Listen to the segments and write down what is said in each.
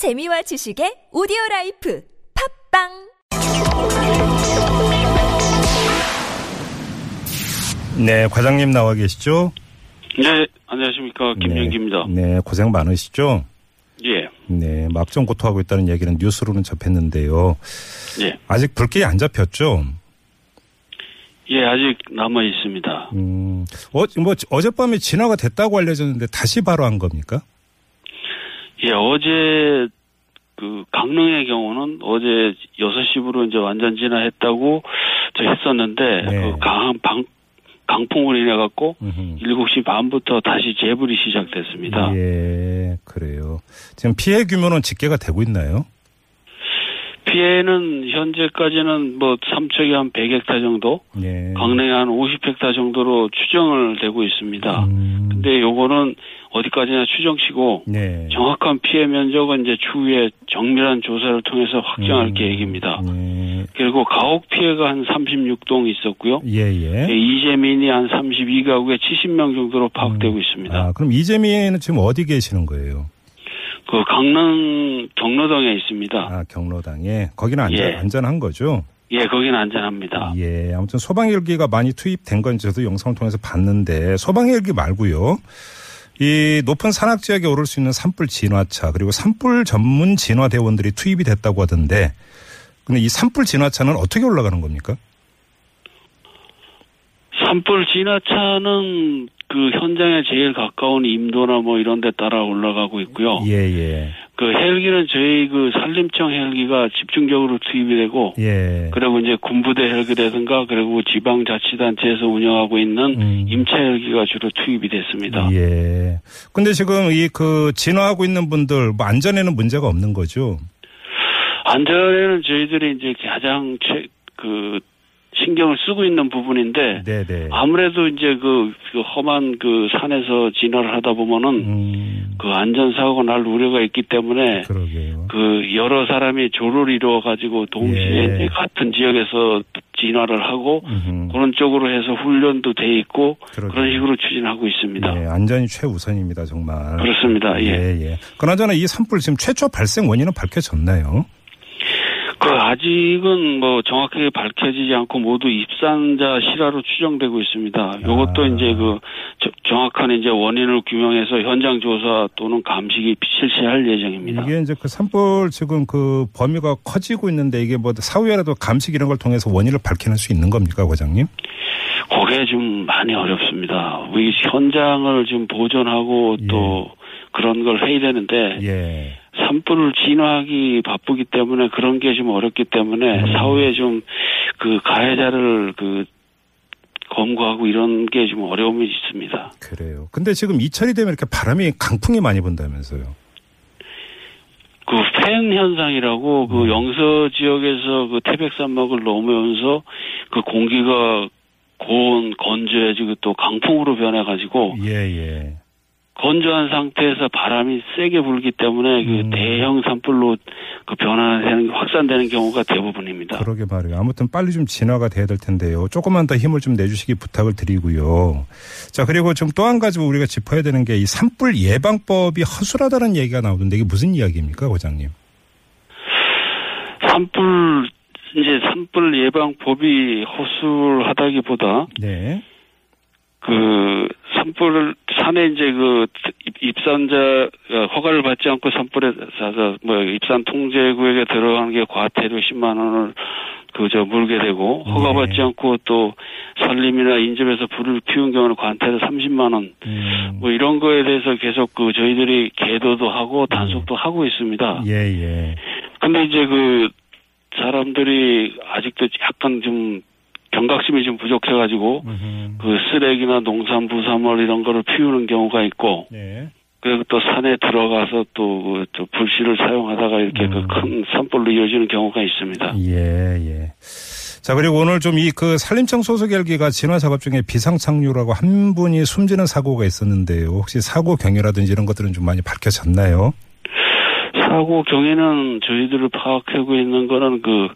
재미와 지식의 오디오 라이프 팟빵 네, 과장님 나와 계시죠? 네, 안녕하십니까. 김영기입니다. 네, 네, 고생 많으시죠? 예, 네, 악전고투하고 있다는 얘기는 뉴스로는 접했는데요. 예. 아직 불길이 안 잡혔죠? 예, 아직 남아 있습니다. 음, 어, 뭐, 어젯밤에 진화가 됐다고 알려졌는데 다시 발화한 겁니까? 예, 어제 그 강릉의 경우는 어제 6시부로 이제 완전 진화했다고 저 했었는데 네. 그 강한 방, 강풍으로 인해 갖고 음흠. 7시 반부터 다시 재불이 시작됐습니다. 예, 그래요. 지금 피해 규모는 집계가 되고 있나요? 피해는 현재까지는 뭐 삼척이 한 100헥타 정도, 예. 강릉이 한 50헥타 정도로 추정을 되고 있습니다. 음, 근데 요거는 어디까지나 추정치고 네. 정확한 피해 면적은 이제 추후에 정밀한 조사를 통해서 확정할 음, 계획입니다. 예, 그리고 가옥 피해가 한 36동 있었고요. 예, 예. 이재민이 한 32가구에 70명 정도로 파악되고 있습니다. 아, 그럼 이재민은 지금 어디 계시는 거예요? 그 강릉 경로동에 있습니다. 아, 경로당에. 거기는 안전, 예. 안전한 거죠? 예, 거기는 안전합니다. 예, 아무튼 소방헬기가 많이 투입된 건 저도 영상을 통해서 봤는데 소방헬기 말고요. 이 높은 산악 지역에 오를 수 있는 산불 진화차 그리고 산불 전문 진화 대원들이 투입이 됐다고 하던데 근데 이 산불 진화차는 어떻게 올라가는 겁니까? 산불 진화차는 그 현장에 제일 가까운 임도나 뭐 이런 데 따라 올라가고 있고요. 예, 예. 그 헬기는 저희 그 산림청 헬기가 집중적으로 투입이 되고 예. 그리고 이제 군부대 헬기라든가 그리고 지방자치단체에서 운영하고 있는 음. 임차 헬기가 주로 투입이 됐습니다. 예. 근데 지금 이 그 진화하고 있는 분들 뭐 안전에는 문제가 없는 거죠? 안전에는 저희들이 이제 가장 최, 그 신경을 쓰고 있는 부분인데 네, 네. 아무래도 이제 그, 그 험한 그 산에서 진화를 하다 보면은 음. 그 안전사고가 날 우려가 있기 때문에 그러게요. 그 여러 사람이 조를 이루어 가지고 동시에 예. 같은 지역에서 진화를 하고 음흠. 그런 쪽으로 해서 훈련도 돼 있고 그러게요. 그런 식으로 추진하고 있습니다. 예, 안전이 최우선입니다, 정말. 그렇습니다. 예. 예, 예. 그나저나 이 산불 지금 최초 발생 원인은 밝혀졌나요? 그 아직은 뭐 정확하게 밝혀지지 않고 모두 입산자 실화로 추정되고 있습니다. 이것도 아. 이제 그 저- 정확한 이제 원인을 규명해서 현장 조사 또는 감식이 실시할 예정입니다. 이게 이제 그 산불 지금 그 범위가 커지고 있는데 이게 뭐 사후에라도 감식 이런 걸 통해서 원인을 밝혀낼 수 있는 겁니까, 과장님? 그게 좀 많이 어렵습니다. 이 현장을 좀 보존하고 또 그런 걸 해야 되는데 예. 산불을 진화하기 바쁘기 때문에 그런 게 좀 어렵기 때문에 음. 사후에 좀 그 가해자를 그 검거하고 이런 게 좀 어려움이 있습니다. 그래요. 근데 지금 이철이 되면 이렇게 바람이 강풍이 많이 분다면서요. 그팬 현상이라고 그 음. 영서 지역에서 그 태백산맥을 넘으면서 그 공기가 고온 건조해지고 또 강풍으로 변해가지고 예, 예. 건조한 상태에서 바람이 세게 불기 때문에 그 음. 대형 산불로 그 변화되는 확산되는 경우가 대부분입니다. 그러게 말이에요. 아무튼 빨리 좀 진화가 돼야 될 텐데요. 조금만 더 힘을 좀 내주시기 부탁을 드리고요. 자, 그리고 좀또한 가지 우리가 짚어야 되는 게 이 산불 예방법이 허술하다는 얘기가 나오던데 이게 무슨 이야기입니까, 과장님? 산불 이제 산불 예방법이 허술하다기보다 네. 그 산불을 산에 이제 그 입- 입산자 어, 허가를 받지 않고 산불에 사서 뭐 입산 통제 구역에 들어가는 게 과태료 10만 원을 그저 물게 되고 네. 허가받지 않고 또 산림이나 인접에서 불을 피운 경우는 과태료 30만 원 음. 뭐 이런 거에 대해서 계속 그 저희들이 계도도 하고 단속도 하고 있습니다. 예, 예. 근데 이제 그 사람들이 아직도 약간 좀 경각심이 좀 부족해가지고 음흠. 그 쓰레기나 농산 부 산물 이런 거를 피우는 경우가 있고 네. 그리고 또 산에 들어가서 또, 그, 또 불씨를 사용하다가 이렇게 음. 그큰 산불로 이어지는 경우가 있습니다. 예, 예. 자, 그리고 오늘 좀 이 그 산림청 소속 헬기가 진화 작업 중에 비상 착륙하고 한 분이 숨지는 사고가 있었는데요. 혹시 사고 경위라든지 이런 것들은 좀 많이 밝혀졌나요? 사고 경위는 저희들을 파악하고 있는 거는 그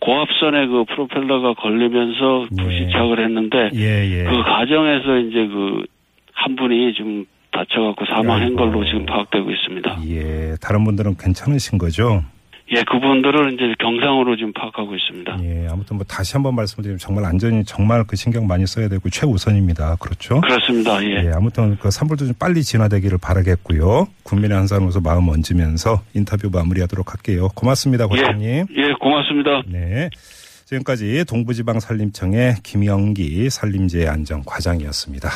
고압선에 그 프로펠러가 걸리면서 네. 불시착을 했는데 예, 예. 그 과정에서 이제 그 한 분이 좀 다쳐갖고 사망한. 걸로 지금 파악되고 있습니다. 예, 다른 분들은 괜찮으신 거죠? 예, 그분들은 이제 경상으로 지금 파악하고 있습니다. 예, 아무튼 뭐 다시 한번 말씀드리면 정말 안전이 정말 그 신경 많이 써야 되고 최우선입니다. 그렇죠? 그렇습니다. 예. 예, 아무튼 그 산불도 좀 빨리 진화되기를 바라겠고요. 국민의 한 사람으로서 마음 얹으면서 인터뷰 마무리하도록 할게요. 고맙습니다, 과장님. 예, 고맙습니다. 네. 지금까지 동부지방산림청의 김영기 산림재해 안전 과장이었습니다.